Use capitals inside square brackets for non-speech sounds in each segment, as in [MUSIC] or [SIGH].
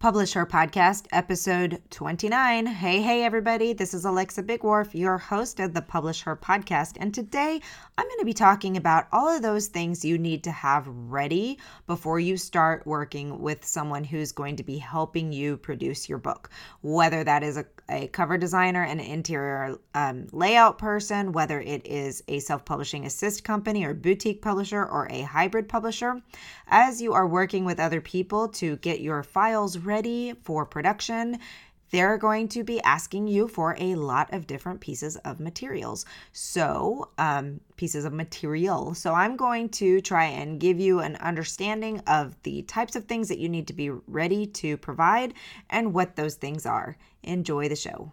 Publish Her Podcast, episode 29. Hey, hey, everybody. This is Alexa Bigwarfe, your host of the Publish Her Podcast. And today I'm going to be talking about all of those things you need to have ready before you start working with someone who's going to be helping you produce your book. Whether that is a, a cover designer, an interior um, layout person, whether it is a self publishing assist company or boutique publisher or a hybrid publisher, as you are working with other people to get your files ready for production, they're going to be asking you for a lot of different pieces of materials. So, um, pieces of material. So, I'm going to try and give you an understanding of the types of things that you need to be ready to provide and what those things are. Enjoy the show.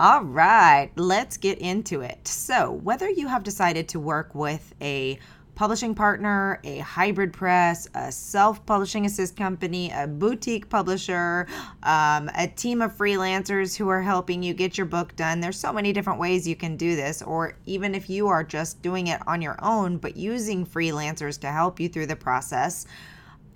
All right, let's get into it. So, whether you have decided to work with a publishing partner, a hybrid press, a self publishing assist company, a boutique publisher, um, a team of freelancers who are helping you get your book done. There's so many different ways you can do this, or even if you are just doing it on your own, but using freelancers to help you through the process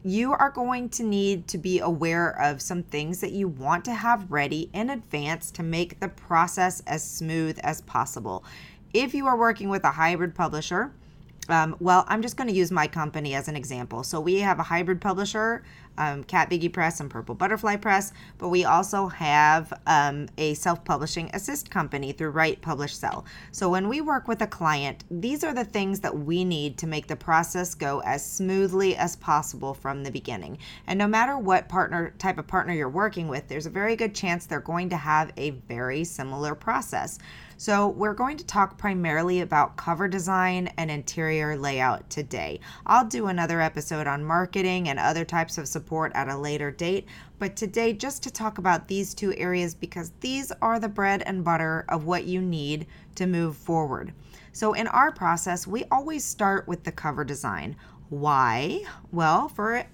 you are going to need to be aware of some things that you want to have ready in advance to make the process as smooth as possible. If you are working with a hybrid publisher, um, well, I'm just going to use my company as an example. So we have a hybrid publisher, um, Kat Biggie Press and Purple Butterfly Press, but we also have um, a self-publishing assist company through Write Publish Sell. So when we work with a client, these are the things that we need to make the process go as smoothly as possible from the beginning. And no matter what partner type of partner you're working with, there's a very good chance they're going to have a very similar process. So, we're going to talk primarily about cover design and interior layout today. I'll do another episode on marketing and other types of support at a later date, but today, just to talk about these two areas because these are the bread and butter of what you need to move forward. So, in our process, we always start with the cover design. Why? Well, for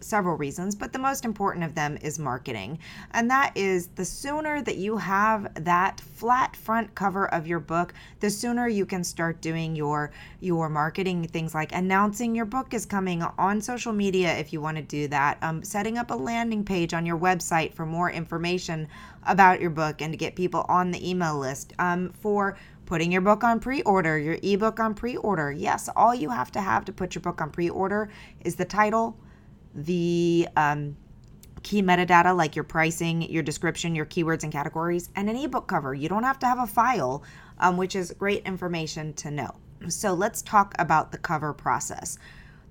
several reasons, but the most important of them is marketing. And that is the sooner that you have that flat front cover of your book, the sooner you can start doing your your marketing things like announcing your book is coming on social media if you want to do that, um, setting up a landing page on your website for more information about your book and to get people on the email list. Um, for putting your book on pre-order, your ebook on pre-order. Yes, all you have to have to put your book on pre-order is the title the um, key metadata like your pricing, your description, your keywords and categories, and an ebook cover. You don't have to have a file, um, which is great information to know. So let's talk about the cover process.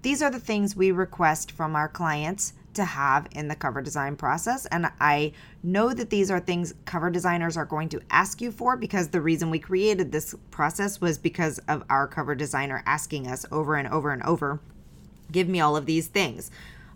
These are the things we request from our clients to have in the cover design process. And I know that these are things cover designers are going to ask you for because the reason we created this process was because of our cover designer asking us over and over and over give me all of these things.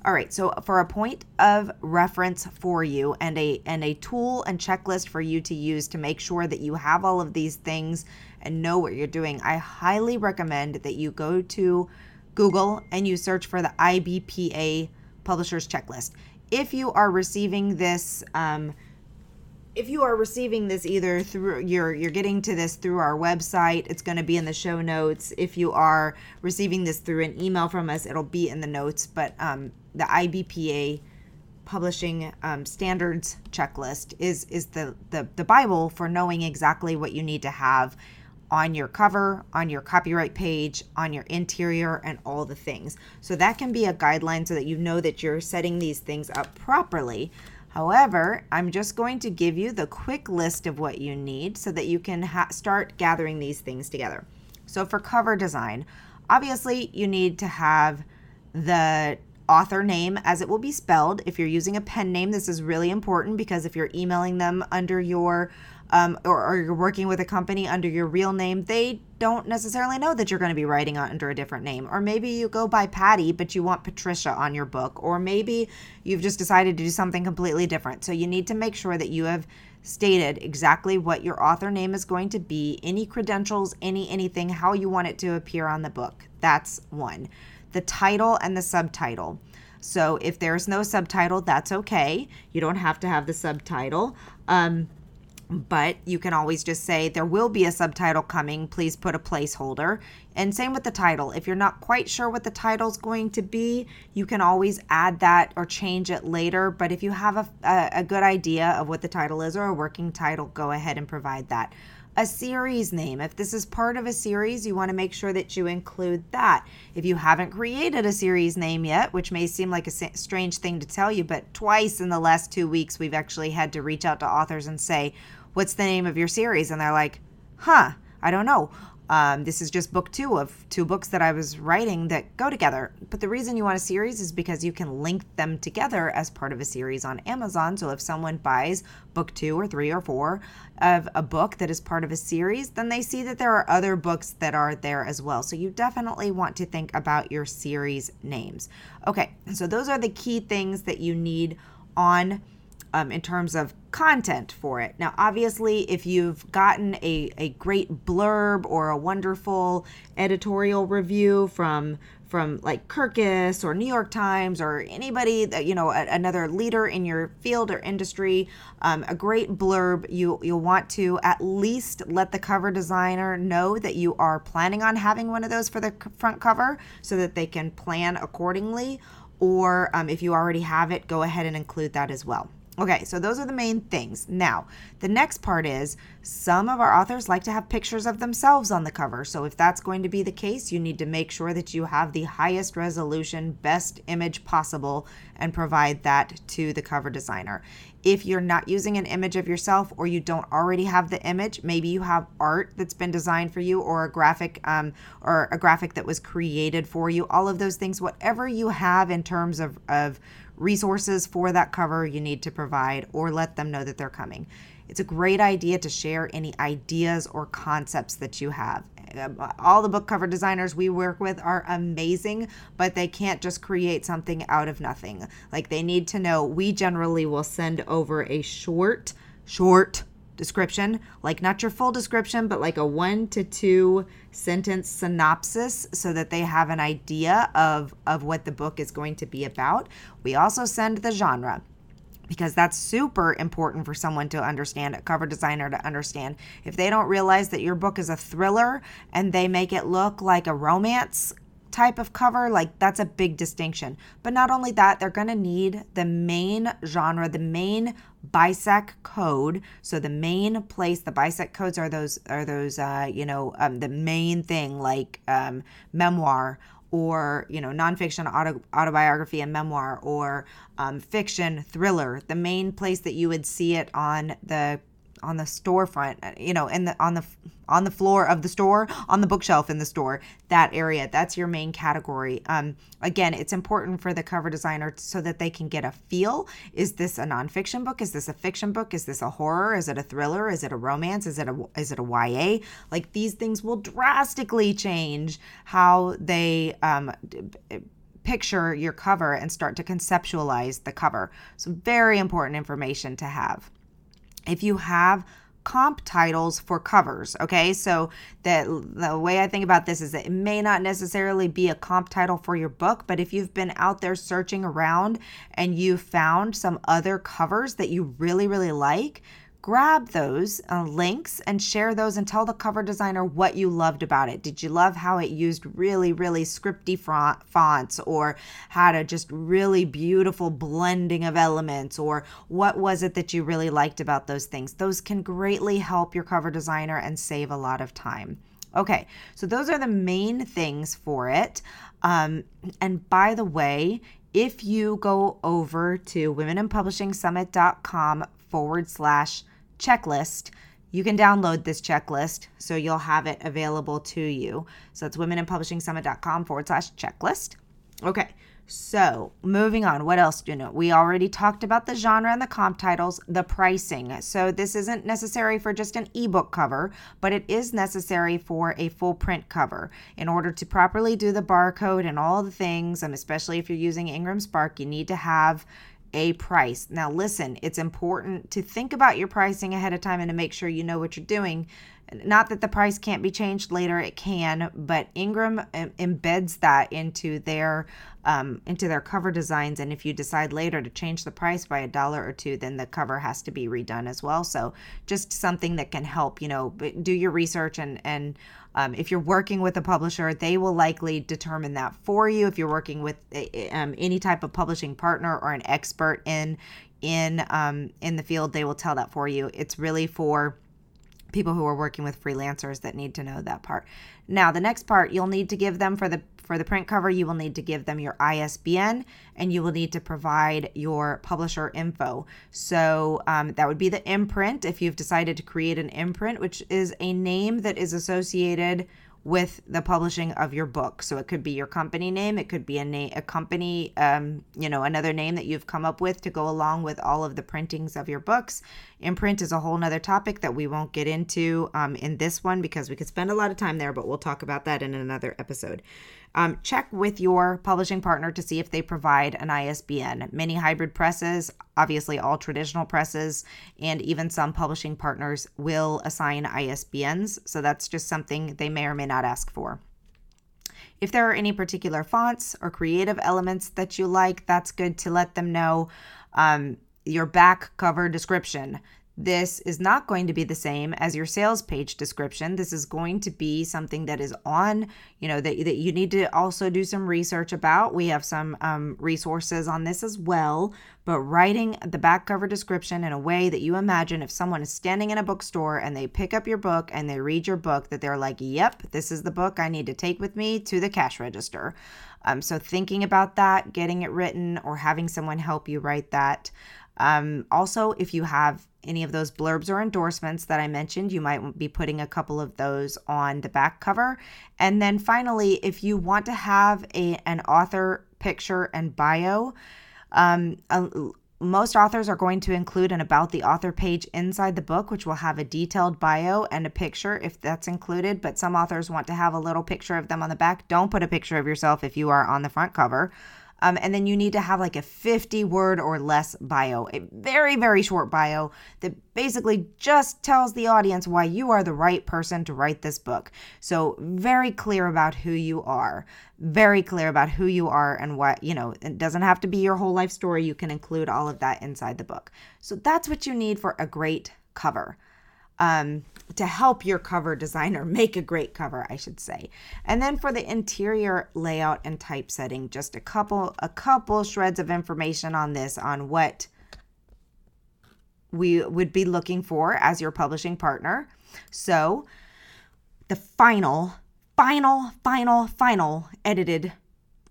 All right, so for a point of reference for you and a and a tool and checklist for you to use to make sure that you have all of these things and know what you're doing, I highly recommend that you go to Google and you search for the IBPA Publishers Checklist. If you are receiving this um, if you are receiving this either through you're you're getting to this through our website it's going to be in the show notes if you are receiving this through an email from us it'll be in the notes but um, the ibpa publishing um, standards checklist is is the, the the bible for knowing exactly what you need to have on your cover on your copyright page on your interior and all the things so that can be a guideline so that you know that you're setting these things up properly However, I'm just going to give you the quick list of what you need so that you can ha- start gathering these things together. So, for cover design, obviously you need to have the author name as it will be spelled. If you're using a pen name, this is really important because if you're emailing them under your um, or, or, you're working with a company under your real name, they don't necessarily know that you're going to be writing under a different name. Or maybe you go by Patty, but you want Patricia on your book. Or maybe you've just decided to do something completely different. So you need to make sure that you have stated exactly what your author name is going to be, any credentials, any anything, how you want it to appear on the book. That's one. The title and the subtitle. So if there's no subtitle, that's okay. You don't have to have the subtitle. Um, but you can always just say there will be a subtitle coming please put a placeholder and same with the title if you're not quite sure what the title's going to be you can always add that or change it later but if you have a, a, a good idea of what the title is or a working title go ahead and provide that a series name. If this is part of a series, you want to make sure that you include that. If you haven't created a series name yet, which may seem like a strange thing to tell you, but twice in the last two weeks, we've actually had to reach out to authors and say, What's the name of your series? And they're like, Huh, I don't know. Um, this is just book two of two books that I was writing that go together. But the reason you want a series is because you can link them together as part of a series on Amazon. So if someone buys book two or three or four of a book that is part of a series, then they see that there are other books that are there as well. So you definitely want to think about your series names. Okay, so those are the key things that you need on um, in terms of content for it. Now, obviously, if you've gotten a, a great blurb or a wonderful editorial review from from like Kirkus or New York Times or anybody that you know a, another leader in your field or industry, um, a great blurb you you'll want to at least let the cover designer know that you are planning on having one of those for the front cover so that they can plan accordingly. Or um, if you already have it, go ahead and include that as well. Okay, so those are the main things. Now, the next part is some of our authors like to have pictures of themselves on the cover. So, if that's going to be the case, you need to make sure that you have the highest resolution, best image possible and provide that to the cover designer. If you're not using an image of yourself or you don't already have the image, maybe you have art that's been designed for you or a graphic um, or a graphic that was created for you. All of those things, whatever you have in terms of, of resources for that cover you need to provide or let them know that they're coming. It's a great idea to share any ideas or concepts that you have. Uh, all the book cover designers we work with are amazing, but they can't just create something out of nothing. Like they need to know, we generally will send over a short, short description, like not your full description, but like a one to two sentence synopsis so that they have an idea of, of what the book is going to be about. We also send the genre because that's super important for someone to understand, a cover designer to understand. If they don't realize that your book is a thriller and they make it look like a romance type of cover, like that's a big distinction. But not only that, they're going to need the main genre, the main BISAC code. So the main place, the BISAC codes are those are those uh, you know um, the main thing like um, memoir or you know nonfiction auto, autobiography and memoir or um, fiction thriller. The main place that you would see it on the on the storefront, uh, you know, in the on the on the floor of the store, on the bookshelf in the store, that area. That's your main category. Um, again, it's important for the cover designer so that they can get a feel. Is this a nonfiction book? Is this a fiction book? Is this a horror? Is it a thriller? Is it a romance? Is it a is it a YA? Like these things will drastically change how they um, picture your cover and start to conceptualize the cover. So very important information to have if you have comp titles for covers. Okay, so the the way I think about this is that it may not necessarily be a comp title for your book, but if you've been out there searching around and you found some other covers that you really really like, grab those uh, links and share those and tell the cover designer what you loved about it. Did you love how it used really, really scripty fonts or had a just really beautiful blending of elements or what was it that you really liked about those things? Those can greatly help your cover designer and save a lot of time. Okay, so those are the main things for it. Um, and by the way, if you go over to womeninpublishingsummit.com forward slash checklist, you can download this checklist so you'll have it available to you. So it's womeninpublishingsummit.com forward slash checklist. Okay. So, moving on, what else do you know? We already talked about the genre and the comp titles, the pricing. So, this isn't necessary for just an ebook cover, but it is necessary for a full print cover. In order to properly do the barcode and all the things, and especially if you're using Ingram Spark, you need to have a price. Now, listen, it's important to think about your pricing ahead of time and to make sure you know what you're doing not that the price can't be changed later it can but ingram embeds that into their um, into their cover designs and if you decide later to change the price by a dollar or two then the cover has to be redone as well so just something that can help you know do your research and and um, if you're working with a publisher they will likely determine that for you. If you're working with um, any type of publishing partner or an expert in in um, in the field they will tell that for you. It's really for people who are working with freelancers that need to know that part. Now, the next part you'll need to give them for the for the print cover, you will need to give them your ISBN and you will need to provide your publisher info. So um, that would be the imprint if you've decided to create an imprint, which is a name that is associated with the publishing of your book. So it could be your company name, it could be a name, a company, um, you know, another name that you've come up with to go along with all of the printings of your books. Imprint is a whole nother topic that we won't get into um, in this one because we could spend a lot of time there, but we'll talk about that in another episode. Um, check with your publishing partner to see if they provide an ISBN. Many hybrid presses, obviously all traditional presses, and even some publishing partners will assign ISBNs. So that's just something they may or may not ask for. If there are any particular fonts or creative elements that you like, that's good to let them know. Um, your back cover description. This is not going to be the same as your sales page description. This is going to be something that is on, you know, that, that you need to also do some research about. We have some um, resources on this as well. But writing the back cover description in a way that you imagine if someone is standing in a bookstore and they pick up your book and they read your book, that they're like, yep, this is the book I need to take with me to the cash register. Um, so thinking about that, getting it written, or having someone help you write that. Um, also, if you have any of those blurbs or endorsements that I mentioned, you might be putting a couple of those on the back cover. And then finally, if you want to have a an author picture and bio, um, most authors are going to include an about the author page inside the book, which will have a detailed bio and a picture if that's included. But some authors want to have a little picture of them on the back. Don't put a picture of yourself if you are on the front cover. Um, and then you need to have like a 50 word or less bio, a very, very short bio that basically just tells the audience why you are the right person to write this book. So, very clear about who you are, very clear about who you are and what, you know, it doesn't have to be your whole life story. You can include all of that inside the book. So, that's what you need for a great cover um, to help your cover designer [LAUGHS] make a great cover, I should say. And then for the interior layout and typesetting, just a couple a couple shreds of information on this on what we would be looking for as your publishing partner. So, the final final final final edited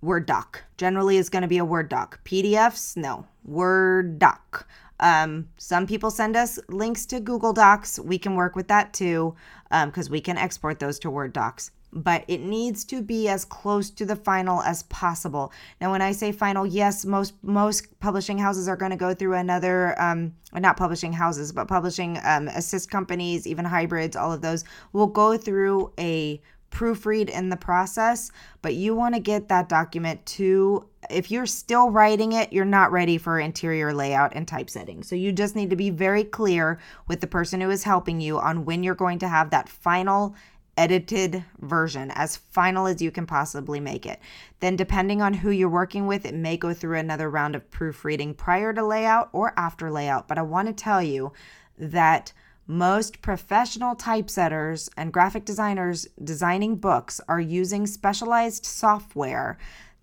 Word doc generally is going to be a Word doc. PDFs, no. Word doc. Um, some people send us links to Google Docs. We can work with that too because um, we can export those to Word docs. But it needs to be as close to the final as possible. Now, when I say final, yes, most most publishing houses are going to go through another, um, not publishing houses, but publishing um, assist companies, even hybrids, all of those will go through a proofread in the process, but you want to get that document to if you're still writing it, you're not ready for interior layout and typesetting. So you just need to be very clear with the person who is helping you on when you're going to have that final edited version, as final as you can possibly make it. Then, depending on who you're working with, it may go through another round of proofreading prior to layout or after layout. But I want to tell you that most professional typesetters and graphic designers designing books are using specialized software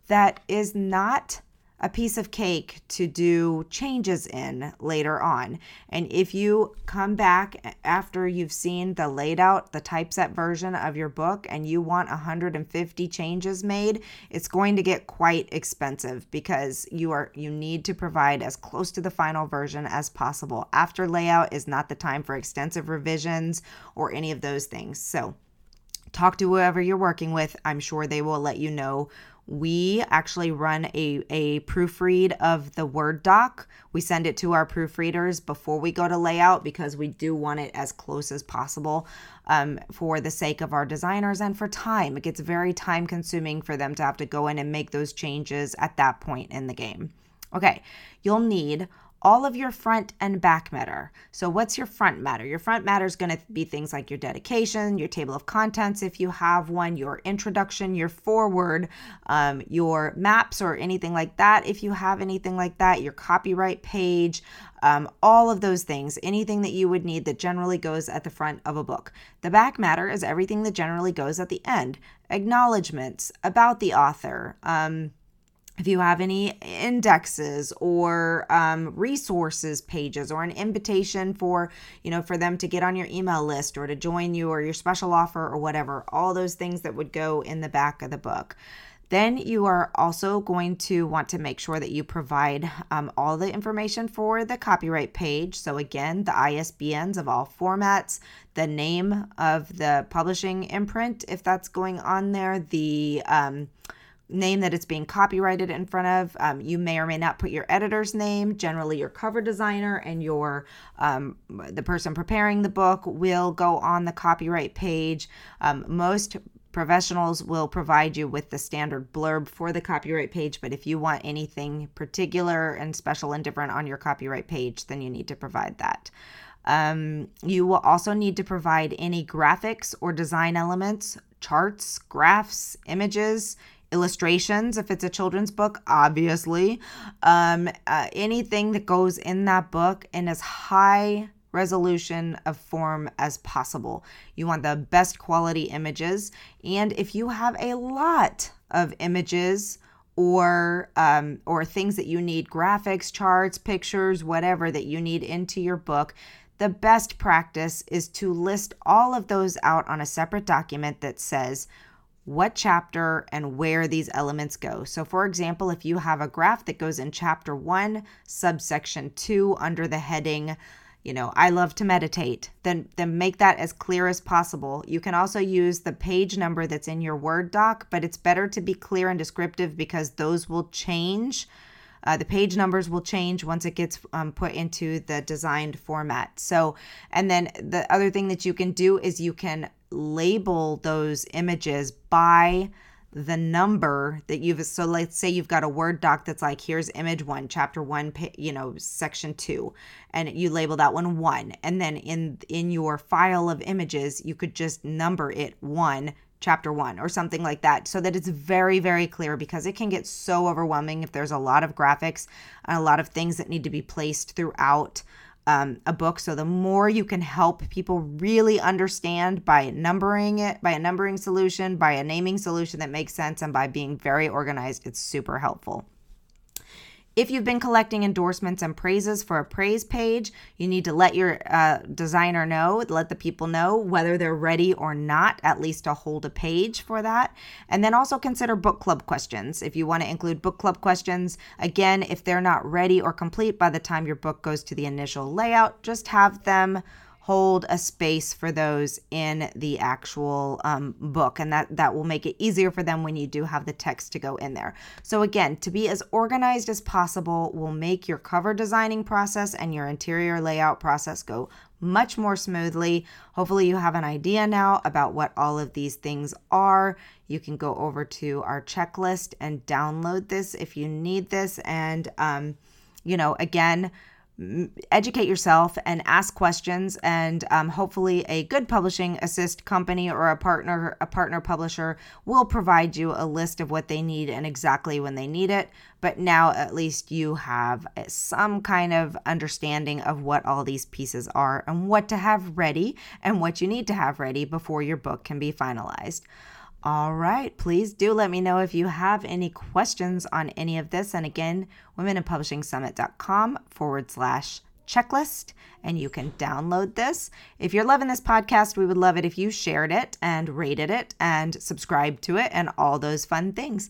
that is not a piece of cake to do changes in later on. And if you come back after you've seen the laid out, the typeset version of your book, and you want 150 changes made, it's going to get quite expensive because you are you need to provide as close to the final version as possible. After layout is not the time for extensive revisions or any of those things. So talk to whoever you're working with. I'm sure they will let you know we actually run a, a proofread of the Word doc. We send it to our proofreaders before we go to layout because we do want it as close as possible um, for the sake of our designers and for time. It gets very time consuming for them to have to go in and make those changes at that point in the game. Okay, you'll need all of your front and back matter. So, what's your front matter? Your front matter is going to be things like your dedication, your table of contents, if you have one, your introduction, your forward, um, your maps, or anything like that, if you have anything like that, your copyright page, um, all of those things, anything that you would need that generally goes at the front of a book. The back matter is everything that generally goes at the end acknowledgments about the author. Um, if you have any indexes or um, resources pages or an invitation for you know for them to get on your email list or to join you or your special offer or whatever all those things that would go in the back of the book then you are also going to want to make sure that you provide um, all the information for the copyright page. So, again, the ISBNs of all formats, the name of the publishing imprint, if that's going on there, the um, name that it's being copyrighted in front of. Um, you may or may not put your editor's name. Generally, your cover designer and your um, the person preparing the book will go on the copyright page. Um, most professionals will provide you with the standard blurb for the copyright page, but if you want anything particular and special and different on your copyright page, then you need to provide that. Um, you will also need to provide any graphics or design elements, charts, graphs, images, illustrations if it's a children's book obviously. Um, uh, anything that goes in that book in as high resolution of form as possible. You want the best quality images. And if you have a lot of images or um, or things that you need graphics charts pictures whatever that you need into your book the best practice is to list all of those out on a separate document that says what chapter and where these elements go. So, for example, if you have a graph that goes in chapter one, subsection two, under the heading, you know, I love to meditate, then then make that as clear as possible. You can also use the page number that's in your Word doc, but it's better to be clear and descriptive because those will change. Uh, the page numbers will change once it gets um, put into the designed format. So, and then the other thing that you can do is you can label those images by the number that you've so let's say you've got a word doc that's like here's image 1 chapter 1 you know section 2 and you label that one 1 and then in in your file of images you could just number it 1 chapter 1 or something like that so that it's very very clear because it can get so overwhelming if there's a lot of graphics and a lot of things that need to be placed throughout um, a book. So the more you can help people really understand by numbering it, by a numbering solution, by a naming solution that makes sense, and by being very organized, it's super helpful. If you've been collecting endorsements and praises for a praise page, you need to let your uh, designer know, let the people know whether they're ready or not, at least to hold a page for that. And then also consider book club questions. If you want to include book club questions, again, if they're not ready or complete by the time your book goes to the initial layout, just have them hold a space for those in the actual um, book and that that will make it easier for them when you do have the text to go in there so again to be as organized as possible will make your cover designing process and your interior layout process go much more smoothly. Hopefully, you have an idea now about what all of these things are. You can go over to our checklist and download this if you need this. And, um, you know, again, educate yourself and ask questions and um, hopefully a good publishing assist company or a partner a partner publisher will provide you a list of what they need and exactly when they need it. But now at least you have some kind of understanding of what all these pieces are and what to have ready and what you need to have ready before your book can be finalized all right, please do let me know if you have any questions on any of this. And again, womeninpublishingsummit.com forward slash checklist and you can download this. If you're loving this podcast, we would love it if you shared it and rated it and subscribed to it and all those fun things.